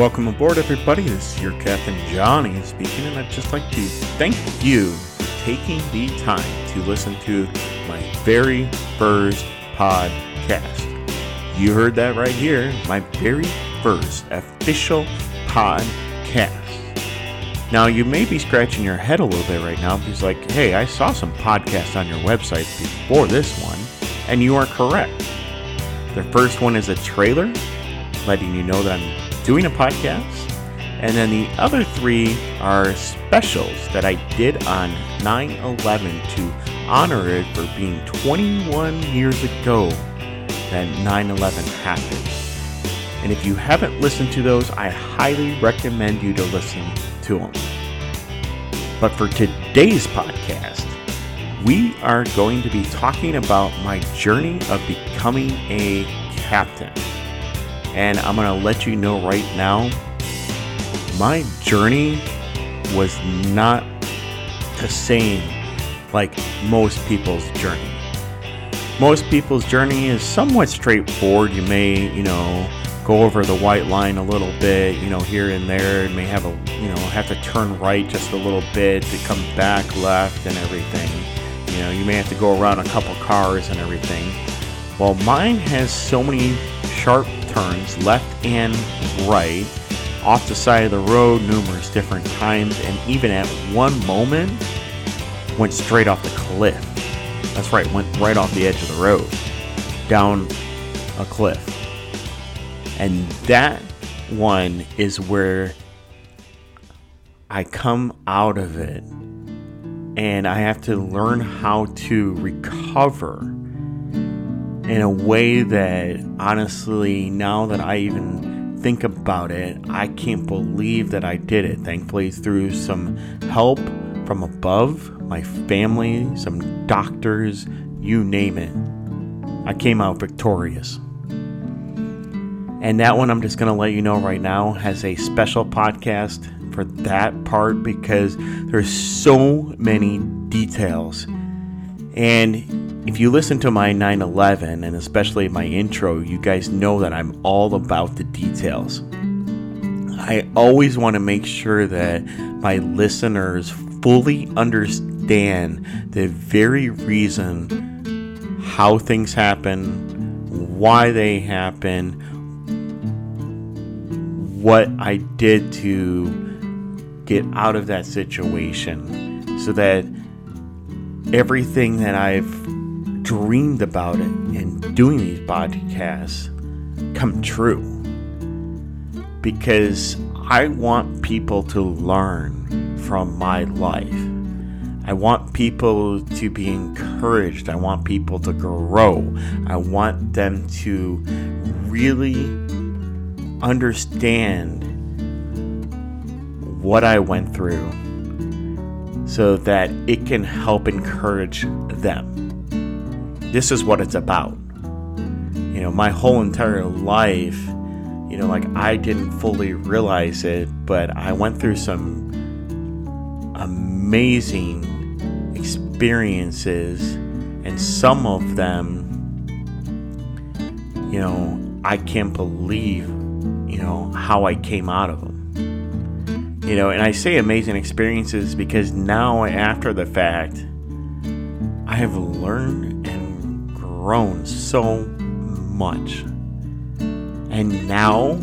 Welcome aboard, everybody. This is your Captain Jonny speaking, and I'd just like to thank you for taking the time to listen to my very first podcast. You heard that right here, my very first official podcast. Now, you may be scratching your head a little bit right now because, like, hey, I saw some podcasts on your website before this one, and you are correct. The first one is a trailer letting you know that I'm doing a podcast. And then the other three are specials that I did on 9 11 to honor it for being 21 years ago that 9 11 happened. And if you haven't listened to those, I highly recommend you to listen to them. But for today's podcast, we are going to be talking about my journey of becoming a captain. And I'm going to let you know right now my journey was not the same like most people's journey. Most people's journey is somewhat straightforward. You may, you know, go over the white line a little bit, you know, here and there. You may have a, you know, have to turn right just a little bit to come back left and everything. You know, you may have to go around a couple cars and everything. Well, mine has so many sharp turns left and right off the side of the road numerous different times and even at one moment went straight off the cliff. That's right, went right off the edge of the road down a cliff. And that one is where I come out of it and I have to learn how to recover in a way that honestly, now that I even think about it, I can't believe that I did it. Thankfully, through some help from above, my family, some doctors, you name it, I came out victorious. And that one, I'm just going to let you know right now, has a special podcast for that part because there's so many details. And if you listen to my 9 11 and especially my intro, you guys know that I'm all about the details. I always want to make sure that my listeners fully understand the very reason how things happen, why they happen, what I did to get out of that situation so that everything that I've dreamed about it and doing these podcasts come true. Because I want people to learn from my life. I want people to be encouraged. I want people to grow. I want them to really understand what I went through so that it can help encourage them. This is what it's about. You know, my whole entire life, you know, like I didn't fully realize it, but I went through some amazing experiences, and some of them, you know, I can't believe you know, how I came out of them. You know, and I say amazing experiences because now, after the fact, I have learned and grown so much. And now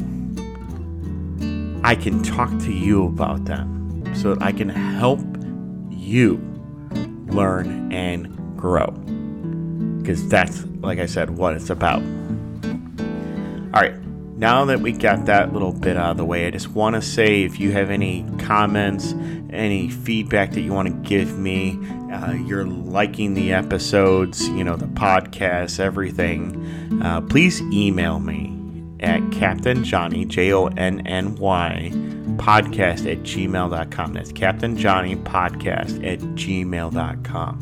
I can talk to you about them so that I can help you learn and grow. Because that's, like I said, what it's about. All right now that we got that little bit out of the way, I just want to say if you have any comments, any feedback that you want to give me, uh, you're liking the episodes, you know, the podcast, everything, uh, please email me at Captain Jonny, J O N N Y, podcast at gmail.com. That's Captain Jonny podcast at gmail.com.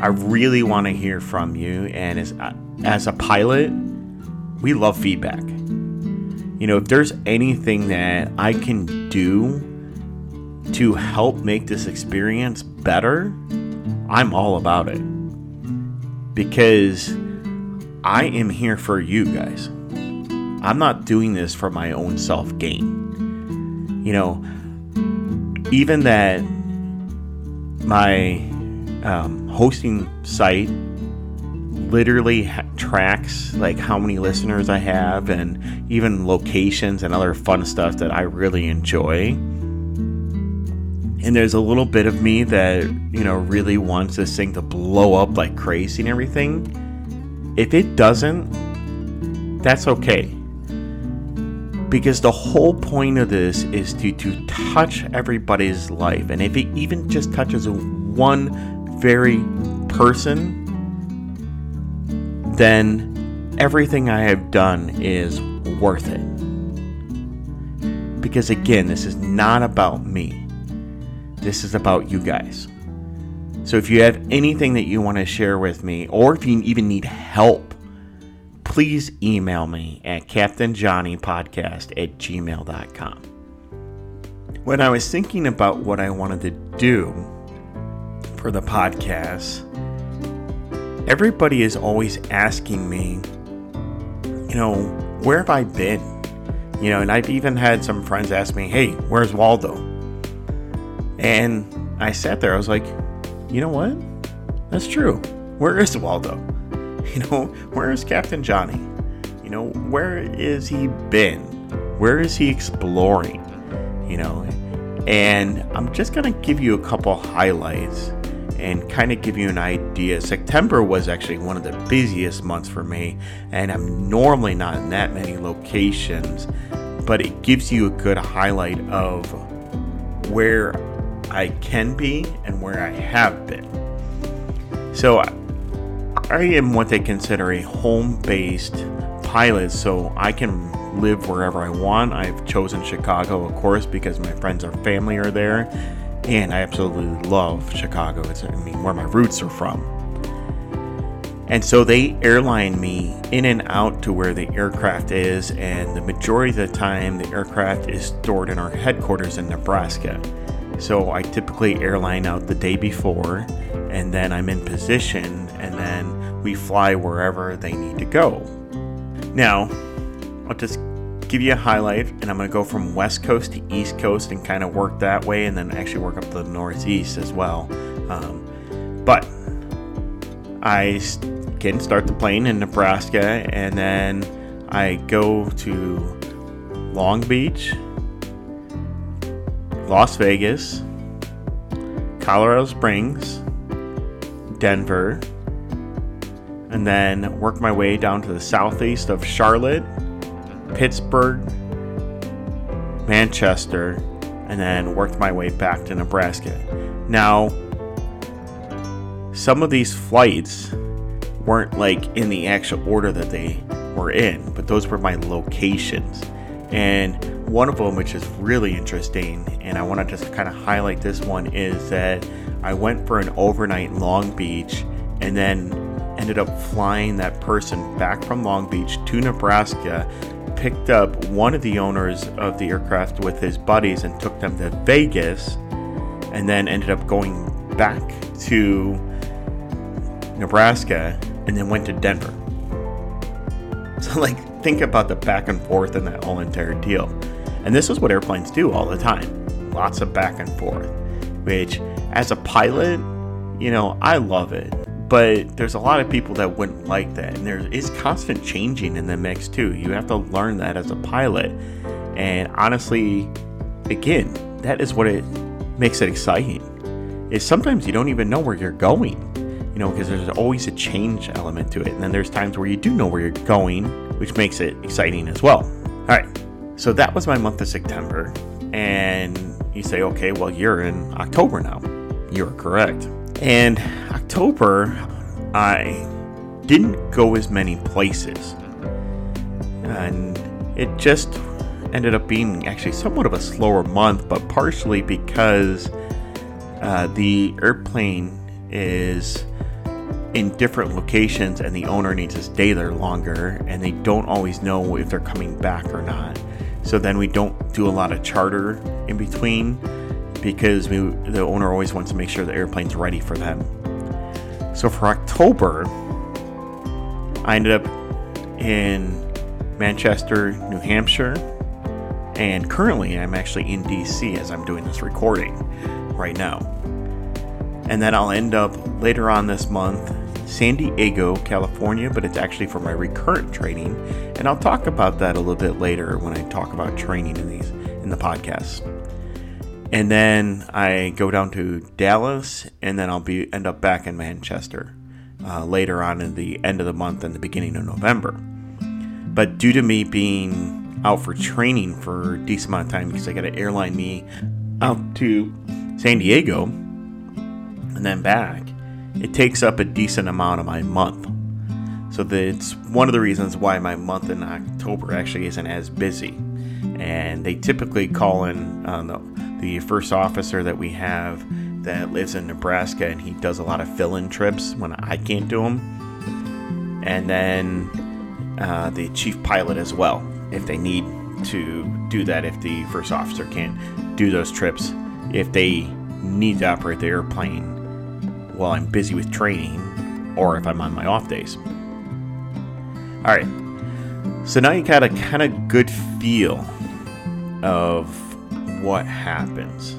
I really want to hear from you, and as, as a pilot, we love feedback you know, if there's anything that I can do to help make this experience better, I'm all about it. Because I am here for you guys. I'm not doing this for my own self gain. you know, even that my um, hosting site literally tracks like how many listeners I have and even locations and other fun stuff that I really enjoy. And there's a little bit of me that, you know, really wants this thing to blow up like crazy and everything. If it doesn't, that's okay. Because the whole point of this is to, to touch everybody's life. And if it even just touches one very person, then everything I have done is worth it. Because again, this is not about me, this is about you guys. So if you have anything that you want to share with me, or if you even need help, please email me at captainjonnypodcast at gmail.com. When I was thinking about what I wanted to do for the podcast, everybody is always asking me, you know, where have I been? You know, and I've even had some friends ask me, hey, where's Waldo? And I sat there, I was like, you know what? That's true. Where is Waldo? You know, where is Captain Jonny? You know, where is he been? Where is he exploring? You know, and I'm just going to give you a couple highlights and kind of give you an idea. September was actually one of the busiest months for me, and I'm normally not in that many locations, but it gives you a good highlight of where I can be and where I have been. So, I am what they consider a home based pilot, so I can live wherever I want. I've chosen Chicago, of course, because my friends or family are there and I absolutely love Chicago. It's I mean where my roots are from. And so they airline me in and out to where the aircraft is, and the majority of the time the aircraft is stored in our headquarters in Nebraska. So I typically airline out the day before, and then I'm in position, and then we fly wherever they need to go. Now, I'll just give you a highlight, and I'm going to go from west coast to east coast and kind of work that way, and then actually work up the northeast as well. Um, but I can start the plane in Nebraska, and then I go to Long Beach, Las Vegas, Colorado Springs, Denver, and then work my way down to the southeast of Charlotte Pittsburgh, Manchester, and then worked my way back to Nebraska. Now, some of these flights weren't like in the actual order that they were in, but those were my locations. And one of them, which is really interesting, and I want to just kind of highlight this one, is that I went for an overnight Long Beach and then ended up flying that person back from Long Beach to Nebraska picked up one of the owners of the aircraft with his buddies and took them to Vegas, and then ended up going back to Nebraska and then went to Denver. So, like, think about the back and forth in that whole entire deal. And this is what airplanes do all the time lots of back and forth, which, as a pilot, you know, I love it but there's a lot of people that wouldn't like that and there is constant changing in the mix too. You have to learn that as a pilot and honestly again that is what it makes it exciting. Is sometimes you don't even know where you're going you know because there's always a change element to it and then there's times where you do know where you're going which makes it exciting as well. All right so that was my month of september and you say okay well you're in october now. You're correct and October, I didn't go as many places. And it just ended up being actually somewhat of a slower month, but partially because uh, the airplane is in different locations and the owner needs to stay there longer and they don't always know if they're coming back or not. So then we don't do a lot of charter in between because we, the owner always wants to make sure the airplane's ready for them. So for October, I ended up in Manchester, New Hampshire, And currently, I'm actually in DC as I'm doing this recording right now. And then I'll end up later on this month, San Diego, California, but it's actually for my recurrent training. And I'll talk about that a little bit later when I talk about training in these in the podcast. And then I go down to Dallas, and then I'll be end up back in Manchester uh, later on in the end of the month and the beginning of November. But due to me being out for training for a decent amount of time, because I got to airline me out to San Diego and then back, it takes up a decent amount of my month. So it's one of the reasons why my month in October actually isn't as busy. And they typically call in uh, the, the first officer that we have that lives in Nebraska, and he does a lot of fill-in trips when I can't do them. And then uh, the chief pilot as well, if they need to do that, if the first officer can't do those trips, if they need to operate the airplane while I'm busy with training, or if I'm on my off days. All right, so now you got a kind of good feel of what happens,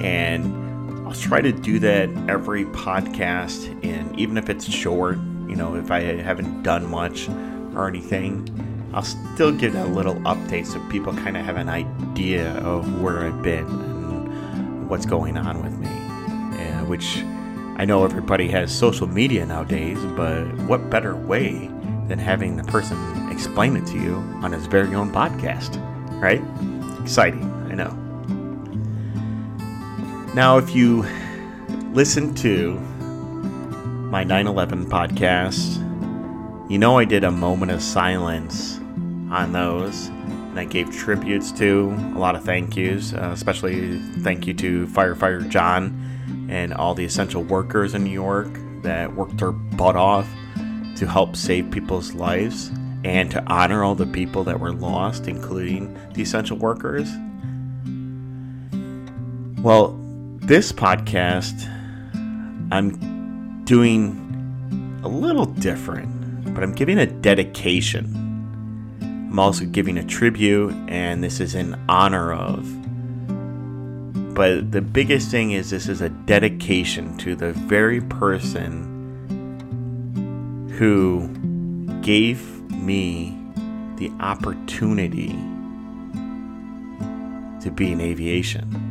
and I'll try to do that every podcast, and even if it's short, you know, if I haven't done much or anything, I'll still give a little update so people kind of have an idea of where I've been and what's going on with me. Uh, which I know everybody has social media nowadays, but what better way than having the person explain it to you on his very own podcast, right? Exciting. Now, if you listen to my 9 11 podcast, you know I did a moment of silence on those. And I gave tributes to a lot of thank yous, uh, especially thank you to Firefighter John and all the essential workers in New York that worked their butt off to help save people's lives and to honor all the people that were lost, including the essential workers. Well, this podcast, I'm doing a little different, but I'm giving a dedication. I'm also giving a tribute, and this is in honor of. But the biggest thing is this is a dedication to the very person who gave me the opportunity to be in aviation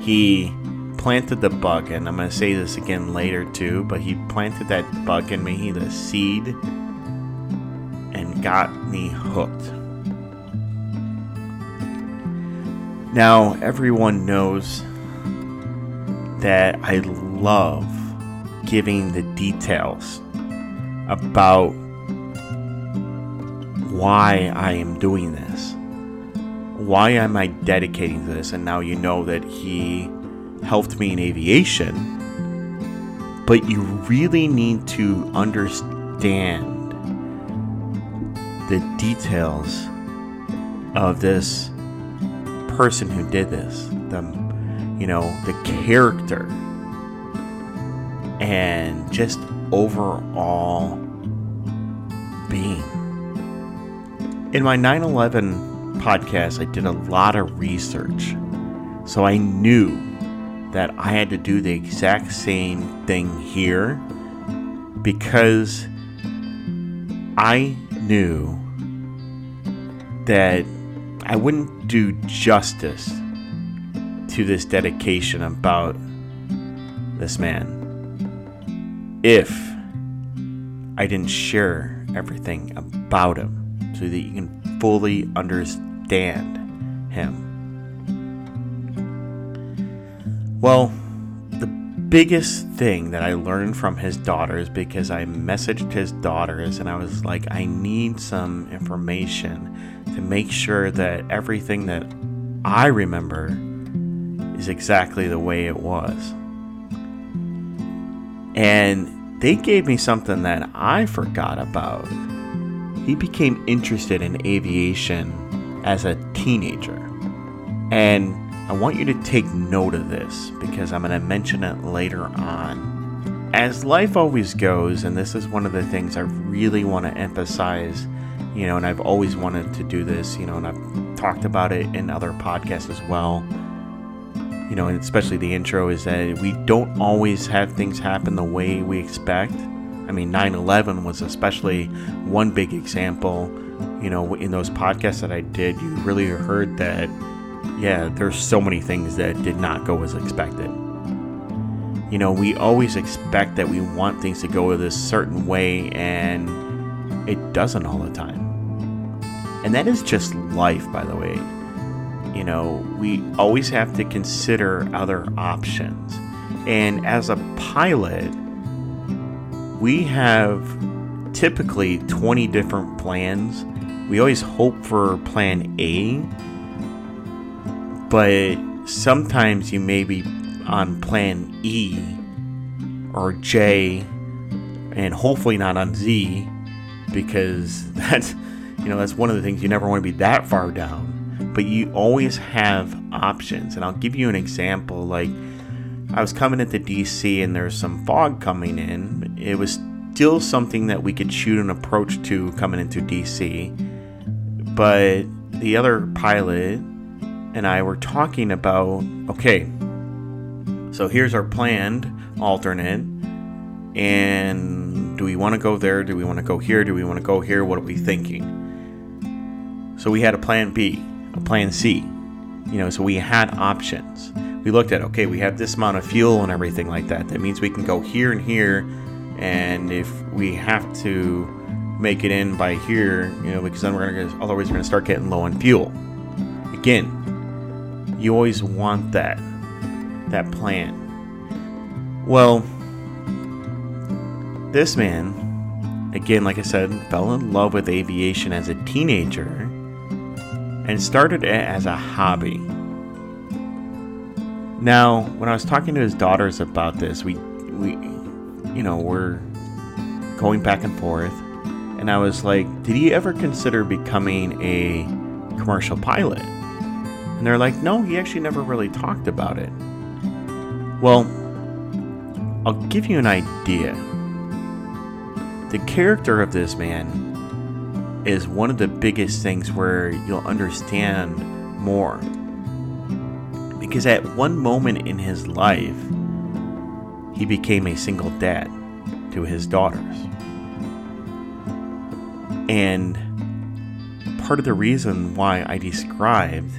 he planted the bug, and I'm going to say this again later too, but he planted that bug in me, the seed, and got me hooked. Now, everyone knows that I love giving the details about why I am doing this why am I dedicating to this? And now you know that he helped me in aviation. But you really need to understand the details of this person who did this. The, you know, the character and just overall being. In my 9 11 podcast, I did a lot of research. So I knew that I had to do the exact same thing here because I knew that I wouldn't do justice to this dedication about this man if I didn't share everything about him so that you can fully understand him. Well, the biggest thing that I learned from his daughters because I messaged his daughters and I was like, I need some information to make sure that everything that I remember is exactly the way it was. And they gave me something that I forgot about. He became interested in aviation as a teenager. And I want you to take note of this because I'm going to mention it later on. As life always goes, and this is one of the things I really want to emphasize you know, and I've always wanted to do this, you know, and I've talked about it in other podcasts as well. You know, and especially the intro is that we don't always have things happen the way we expect. I mean, 9 11 was especially one big example. You know, in those podcasts that I did, you really heard that, yeah, there's so many things that did not go as expected. You know, we always expect that we want things to go this certain way, and it doesn't all the time. And that is just life, by the way. You know, we always have to consider other options. And as a pilot, we have typically 20 different plans. We always hope for plan A, but sometimes you may be on plan E or J and hopefully not on Z because that's you know, that's one of the things you never want to be that far down, but you always have options. And I'll give you an example. Like, I was coming into DC and there's some fog coming in. It was still something that we could shoot an approach to coming into DC. But the other pilot and I were talking about okay, so here's our planned alternate. And do we want to go there? Do we want to go here? Do we want to go here? What are we thinking? So we had a plan B, a plan C. You know, so we had options. We looked at okay, we have this amount of fuel and everything like that. That means we can go here and here, and if we have to make it in by here, you know, because then we're gonna otherwise we're gonna start getting low on fuel. Again, you always want that that plan. Well, this man, again, like I said, fell in love with aviation as a teenager and started it as a hobby. Now, when I was talking to his daughters about this, we, we, you know, we're going back and forth, and I was like, "Did he ever consider becoming a commercial pilot?" And they're like, "No, he actually never really talked about it." Well, I'll give you an idea. The character of this man is one of the biggest things where you'll understand more. Because at one moment in his life, he became a single dad to his daughters. And part of the reason why I described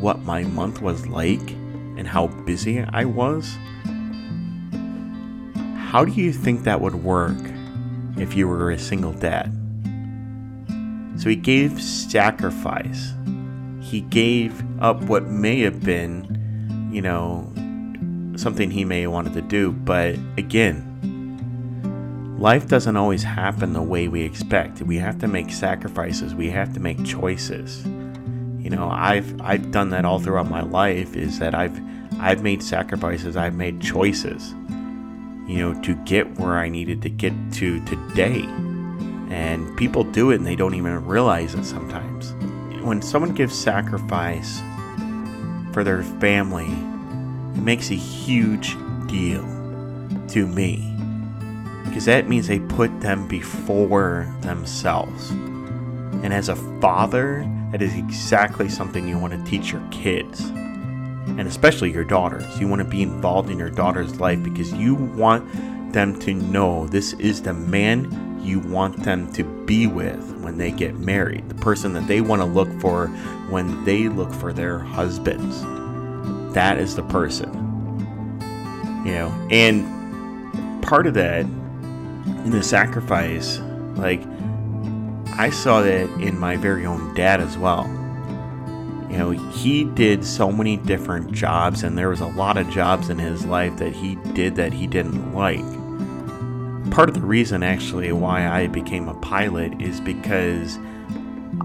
what my month was like and how busy I was, how do you think that would work if you were a single dad? So he gave sacrifice. He gave up what may have been, you know, something he may have wanted to do. But again, life doesn't always happen the way we expect. We have to make sacrifices. We have to make choices. You know, I've I've done that all throughout my life. Is that I've I've made sacrifices. I've made choices. You know, to get where I needed to get to today. And people do it and they don't even realize it sometimes. When someone gives sacrifice for their family, it makes a huge deal to me. Because that means they put them before themselves. And as a father, that is exactly something you want to teach your kids. And especially your daughters. You want to be involved in your daughter's life because you want them to know this is the man you want them to be with when they get married, the person that they want to look for when they look for their husbands. That is the person. You know, and part of that in the sacrifice, like I saw that in my very own dad as well. You know, he did so many different jobs, and there was a lot of jobs in his life that he did that he didn't like part of the reason actually why I became a pilot is because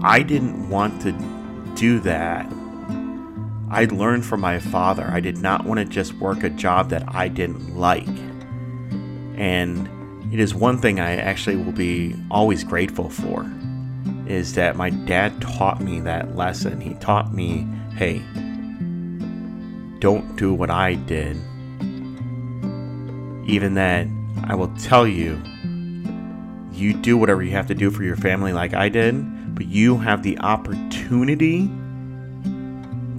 I didn't want to do that. I learned from my father. I did not want to just work a job that I didn't like. And it is one thing I actually will be always grateful for is that my dad taught me that lesson. He taught me, hey, don't do what I did. Even that I will tell you, you do whatever you have to do for your family, like I did, but you have the opportunity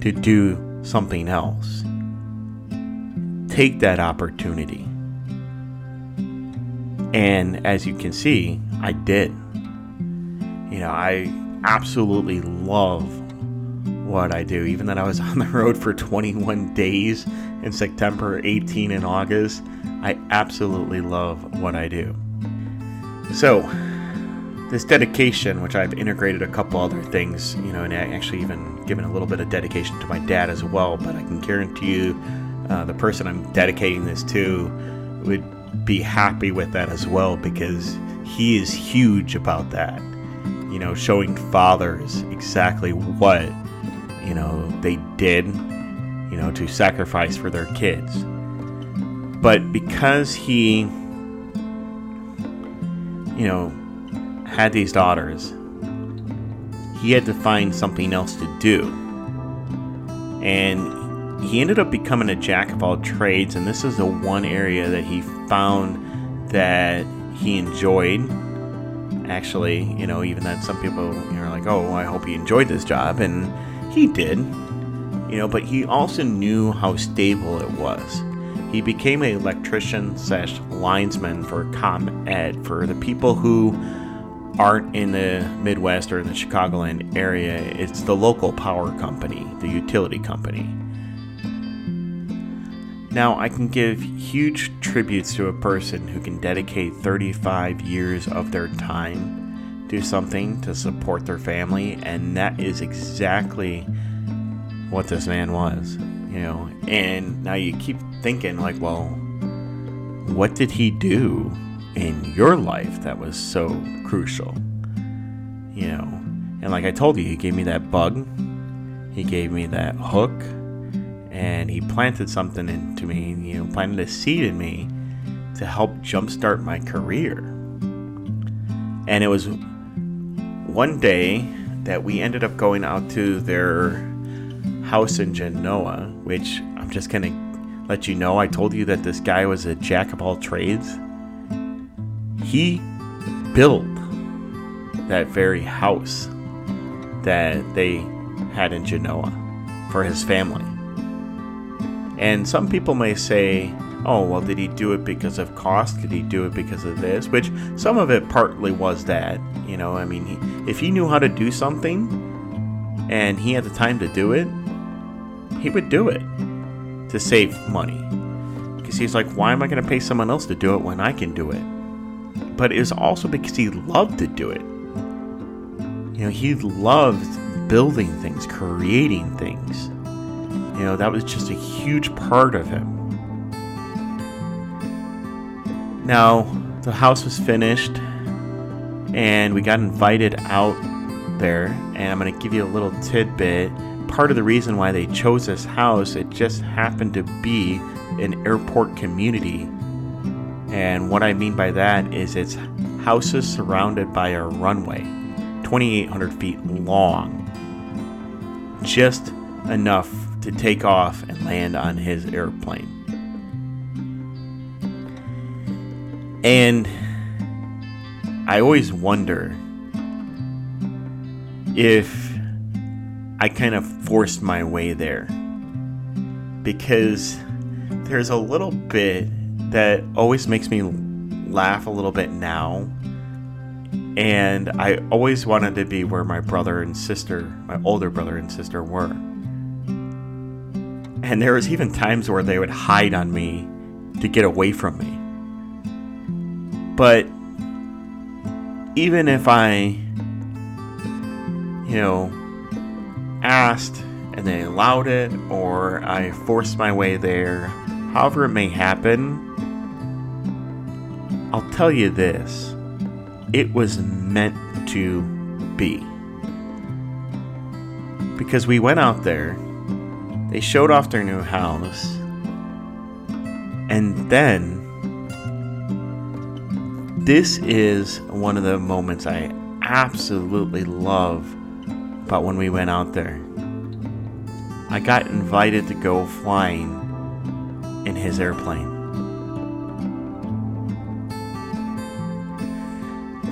to do something else. Take that opportunity. And as you can see, I did. You know, I absolutely love what I do. Even that I was on the road for 21 days in September, 18 in August, I absolutely love what I do. So, this dedication, which I've integrated a couple other things, you know, and actually even given a little bit of dedication to my dad as well, but I can guarantee you uh, the person I'm dedicating this to would be happy with that as well because he is huge about that. You know, showing fathers exactly what, you know, they did, you know, to sacrifice for their kids. But because he, you know, had these daughters, he had to find something else to do. And he ended up becoming a jack of all trades, and this is the one area that he found that he enjoyed. Actually, you know, even that some people you know, are like, oh, I hope he enjoyed this job, and he did. You know, but he also knew how stable it was. He became an electrician slash linesman for ComEd for the people who aren't in the Midwest or in the Chicagoland area, it's the local power company, the utility company. Now, I can give huge tributes to a person who can dedicate 35 years of their time to something to support their family, and that is exactly what this man was, you know. And now you keep thinking, like, well, what did he do in your life that was so crucial. You know, and like I told you, he gave me that bug, he gave me that hook, and he planted something into me, you know, planted a seed in me to help jumpstart my career. And it was one day that we ended up going out to their house in Genoa, which I'm just gonna let you know. I told you that this guy was a jack of all trades he built that very house that they had in Genoa for his family. And some people may say, oh, well, did he do it because of cost? Did he do it because of this? Which some of it partly was that. You know, I mean, he, if he knew how to do something and he had the time to do it, he would do it to save money. Because he's like, why am I going to pay someone else to do it when I can do it? But it was also because he loved to do it. You know, he loved building things, creating things. You know, that was just a huge part of him. Now, the house was finished, and we got invited out there. And I'm going to give you a little tidbit. Part of the reason why they chose this house, it just happened to be an airport community and what I mean by that is it's houses surrounded by a runway, 2,800 feet long, just enough to take off and land on his airplane. And I always wonder if I kind of forced my way there. Because there's a little bit that always makes me laugh a little bit now. And I always wanted to be where my brother and sister, my older brother and sister, were. And there was even times where they would hide on me to get away from me. But even if I, you know, asked and they allowed it, or I forced my way there, however it may happen, I'll tell you this it was meant to be. Because we went out there, they showed off their new house, and then this is one of the moments I absolutely love about when we went out there. I got invited to go flying in his airplane.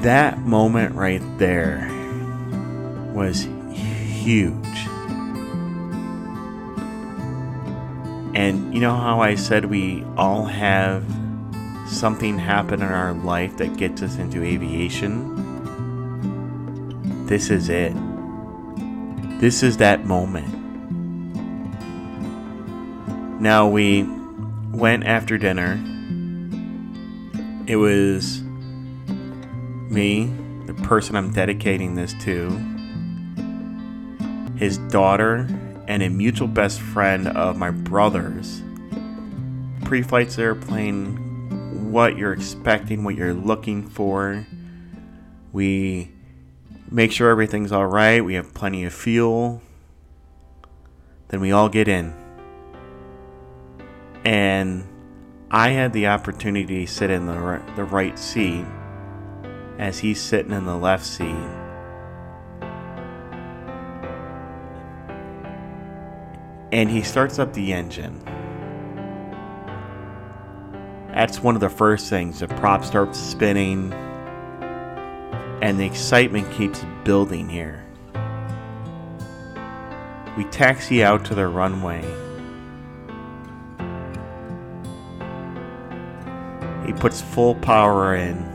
That moment right there was huge. And you know how I said we all have something happen in our life that gets us into aviation? This is it. This is that moment. Now we went after dinner. It was me, the person I'm dedicating this to, his daughter, and a mutual best friend of my brother's. Pre flight's airplane, what you're expecting, what you're looking for. We make sure everything's all right. We have plenty of fuel. Then we all get in. And I had the opportunity to sit in the the right seat as he's sitting in the left seat. And he starts up the engine. That's one of the first things. The prop starts spinning, and the excitement keeps building here. We taxi out to the runway. He puts full power in.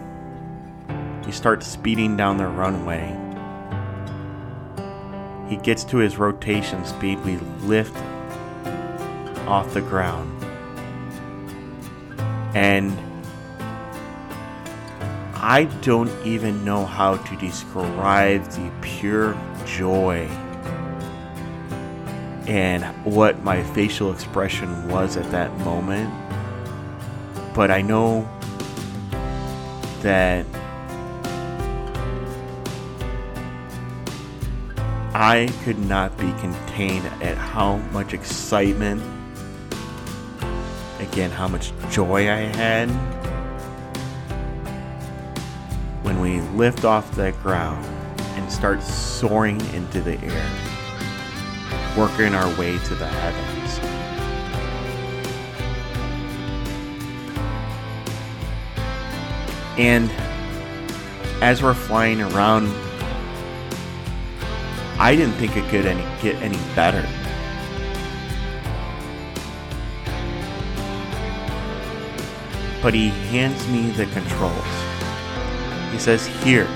He starts speeding down the runway. He gets to his rotation speed. We lift off the ground. And I don't even know how to describe the pure joy and what my facial expression was at that moment. But I know that I could not be contained at how much excitement, again, how much joy I had when we lift off the ground and start soaring into the air, working our way to the heavens. And as we're flying around, I didn't think it could any, get any better. But he hands me the controls. He says, Here,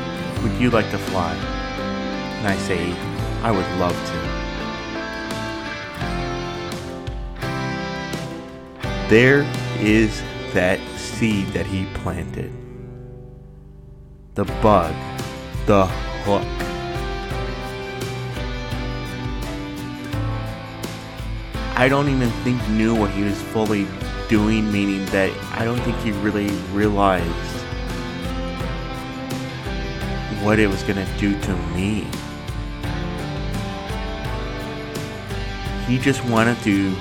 would you like to fly? And I say, I would love to. There is that seed that he planted. The bug, the hook. I don't even think knew what he was fully doing, meaning that I don't think he really realized what it was to do to me. He just wanted to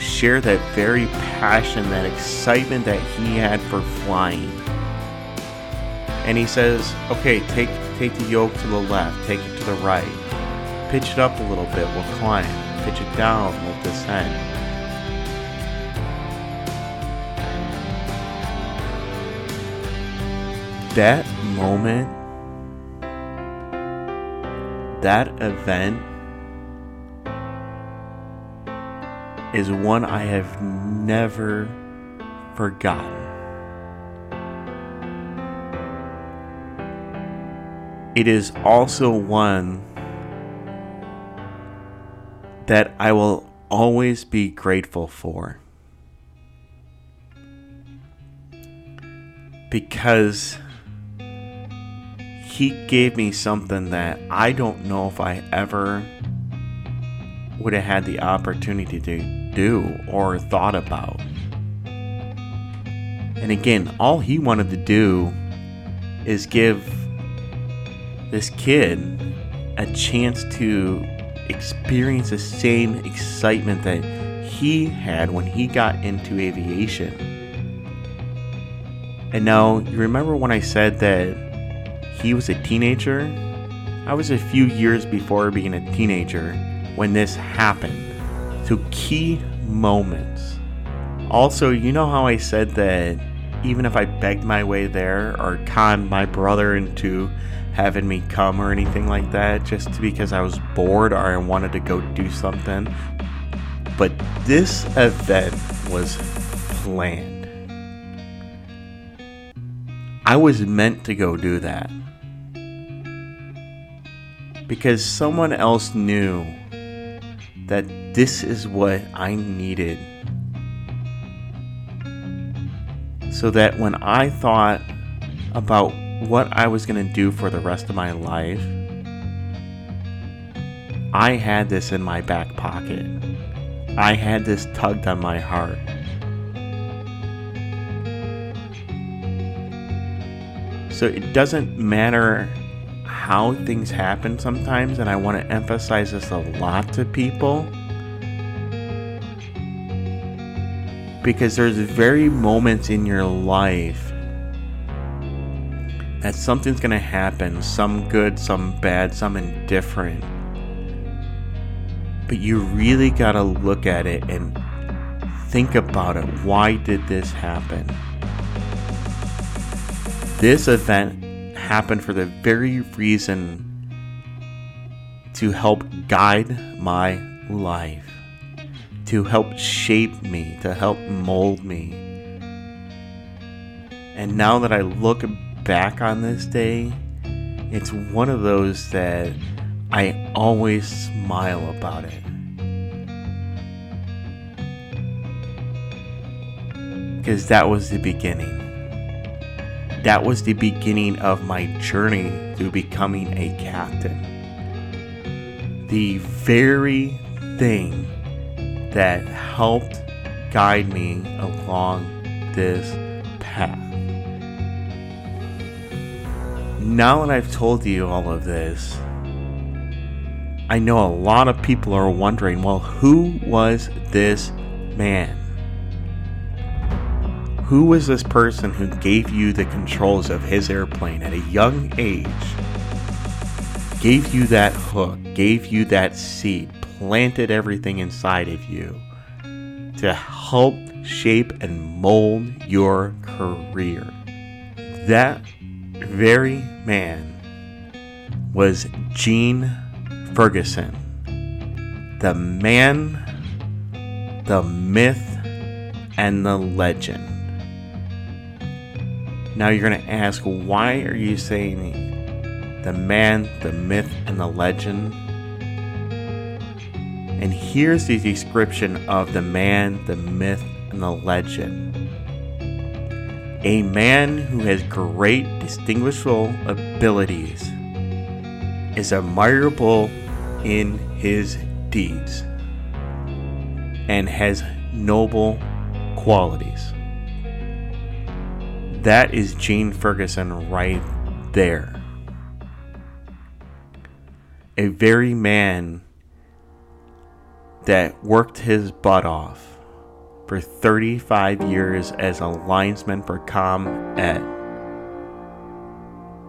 share that very passion, that excitement that he had for flying. And he says, okay, take take the yoke to the left, take it to the right. Pitch it up a little bit, we'll climb. It down, we'll descend. That moment that event is one I have never forgotten. It is also one that I will always be grateful for. Because he gave me something that I don't know if I ever would have had the opportunity to do or thought about. And again, all he wanted to do is give this kid a chance to experience the same excitement that he had when he got into aviation. And now, you remember when I said that he was a teenager, I was a few years before being a teenager when this happened. So, key moments. Also, you know how I said that even if I begged my way there or conned my brother into having me come or anything like that, just because I was bored or I wanted to go do something. But this event was planned. I was meant to go do that. Because someone else knew that this is what I needed. So that when I thought about what I was going to do for the rest of my life, I had this in my back pocket. I had this tugged on my heart. So it doesn't matter how things happen sometimes, and I want to emphasize this a lot to people. Because there's very moments in your life that something's going to happen, some good, some bad, some indifferent. But you really got to look at it and think about it. Why did this happen? This event happened for the very reason to help guide my life, to help shape me, to help mold me. And now that I look back on this day, it's one of those that I always smile about it. Because that was the beginning. That was the beginning of my journey to becoming a captain. The very thing that helped guide me along this path. Now that I've told you all of this, I know a lot of people are wondering well, who was this man? Who was this person who gave you the controls of his airplane at a young age? Gave you that hook, gave you that seed, planted everything inside of you to help shape and mold your career. That very man was Gene Ferguson, the man, the myth, and the legend. Now you're going to ask, why are you saying the man, the myth, and the legend? And here's the description of the man, the myth, and the legend. A man who has great distinguishable abilities is admirable in his deeds and has noble qualities. That is Gene Ferguson right there. A very man that worked his butt off for 35 years as a linesman for ComEd.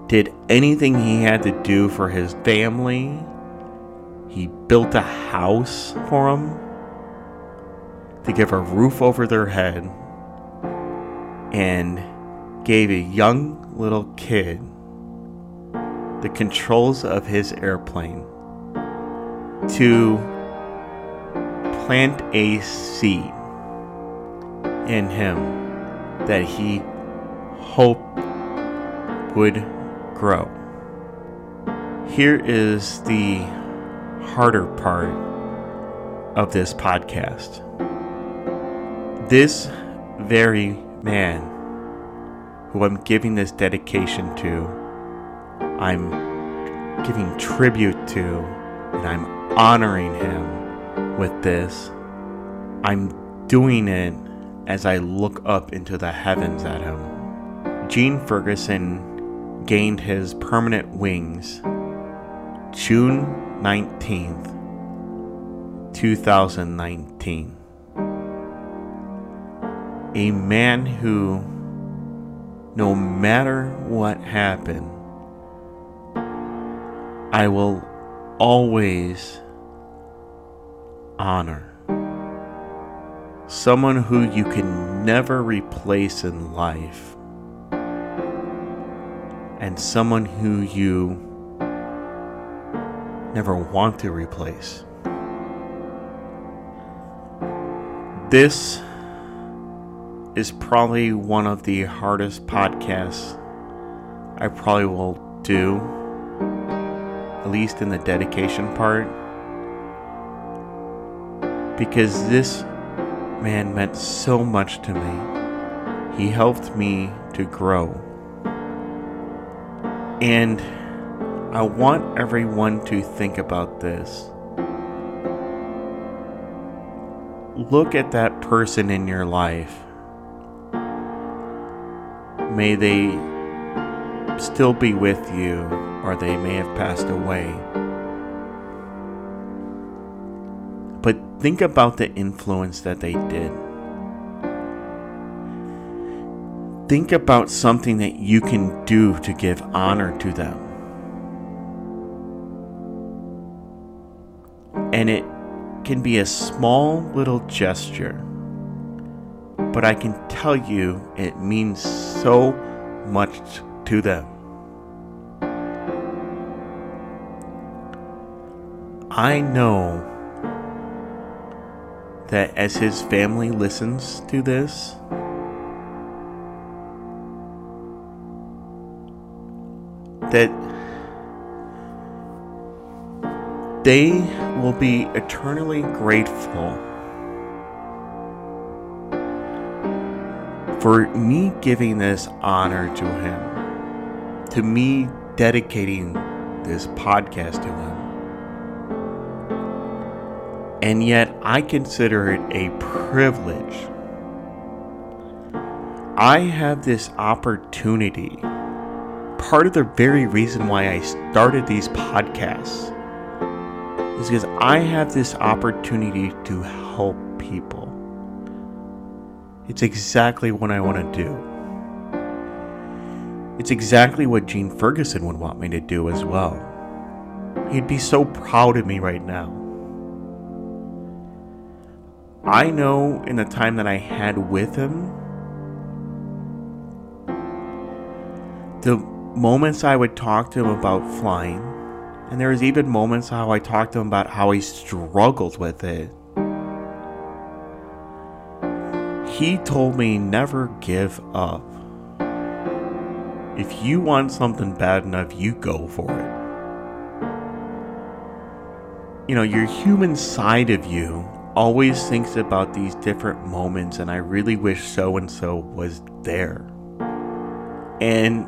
Did anything he had to do for his family. He built a house for them to give a roof over their head and gave a young little kid the controls of his airplane to plant a seed in him that he hoped would grow. Here is the harder part of this podcast. This very man who I'm giving this dedication to, I'm giving tribute to, and I'm honoring him with this. I'm doing it as I look up into the heavens at him. Gene Ferguson gained his permanent wings June 19th, 2019. A man who no matter what happened, I will always honor. Someone who you can never replace in life. And someone who you never want to replace. This is probably one of the hardest podcasts I probably will do, at least in the dedication part, because this man meant so much to me. He helped me to grow. And I want everyone to think about this. Look at that person in your life. May they still be with you, or they may have passed away. But think about the influence that they did. Think about something that you can do to give honor to them. And it can be a small little gesture, but I can tell you it means so much to them. I know that as his family listens to this, that they will be eternally grateful for me giving this honor to him, to me dedicating this podcast to him. And yet, I consider it a privilege. I have this opportunity. Part of the very reason why I started these podcasts is because I have this opportunity to help people. It's exactly what I want to do. It's exactly what Gene Ferguson would want me to do as well. He'd be so proud of me right now. I know in the time that I had with him, the moments I would talk to him about flying, and there was even moments how I talked to him about how he struggled with it. He told me never give up. If you want something bad enough, you go for it. You know, your human side of you always thinks about these different moments, and I really wish so and so was there. And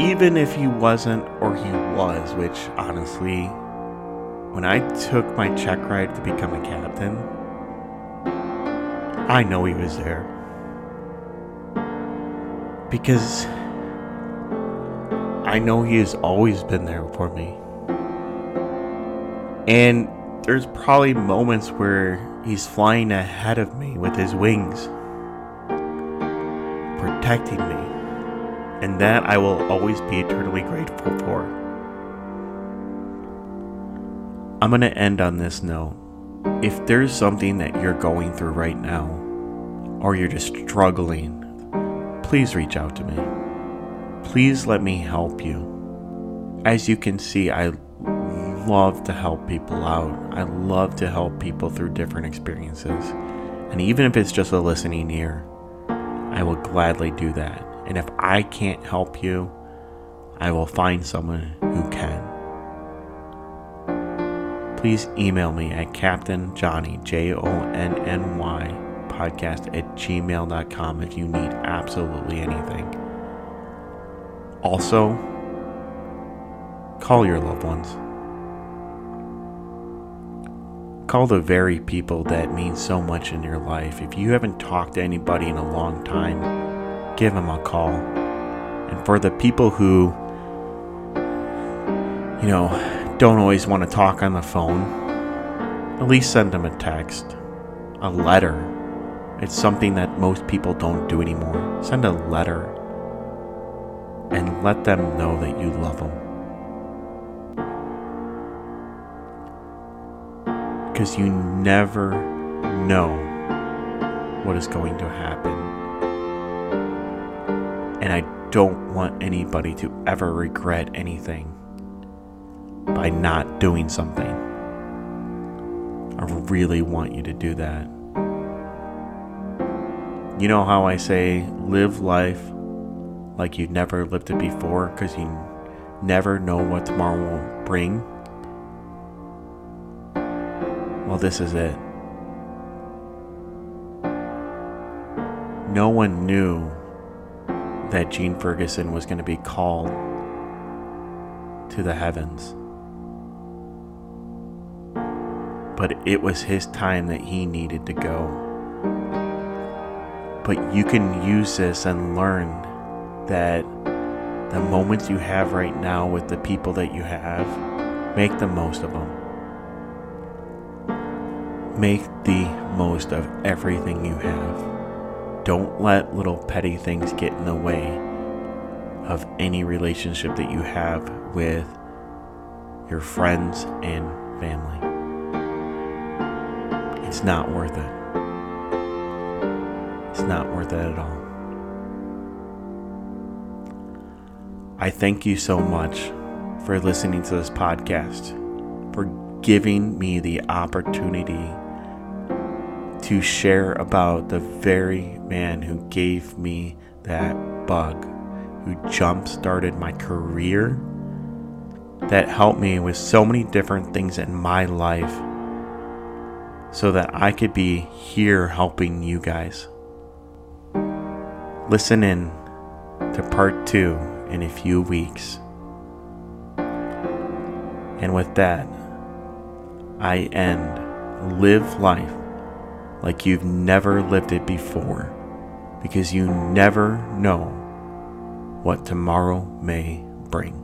even if he wasn't or he was, which honestly, when I took my check ride to become a captain, I know he was there. Because I know he has always been there for me. And there's probably moments where he's flying ahead of me with his wings, protecting me. And that I will always be eternally grateful for. I'm going to end on this note. If there's something that you're going through right now, or you're just struggling, please reach out to me. Please let me help you. As you can see, I love to help people out. I love to help people through different experiences. And even if it's just a listening ear, I will gladly do that. And if I can't help you, I will find someone who can. Please email me at Captain Jonny, J O N N Y, podcast at gmail.com if you need absolutely anything. Also, call your loved ones. Call the very people that mean so much in your life. If you haven't talked to anybody in a long time, give them a call. And for the people who, you know, don't always want to talk on the phone, at least send them a text, a letter. It's something that most people don't do anymore. Send a letter and let them know that you love them. Because you never know what is going to happen. And I don't want anybody to ever regret anything by not doing something. I really want you to do that. You know how I say live life like you've never lived it before because you never know what tomorrow will bring? This is it. No one knew that Gene Ferguson was going to be called to the heavens. But it was his time that he needed to go. But you can use this and learn that the moments you have right now with the people that you have, make the most of them. Make the most of everything you have. Don't let little petty things get in the way of any relationship that you have with your friends and family. It's not worth it. It's not worth it at all. I thank you so much for listening to this podcast, for giving me the opportunity to share about the very man who gave me that bug, who jump started my career, that helped me with so many different things in my life so that I could be here helping you guys. Listen in to part two in a few weeks. And with that, I end live life like you've never lived it before because you never know what tomorrow may bring.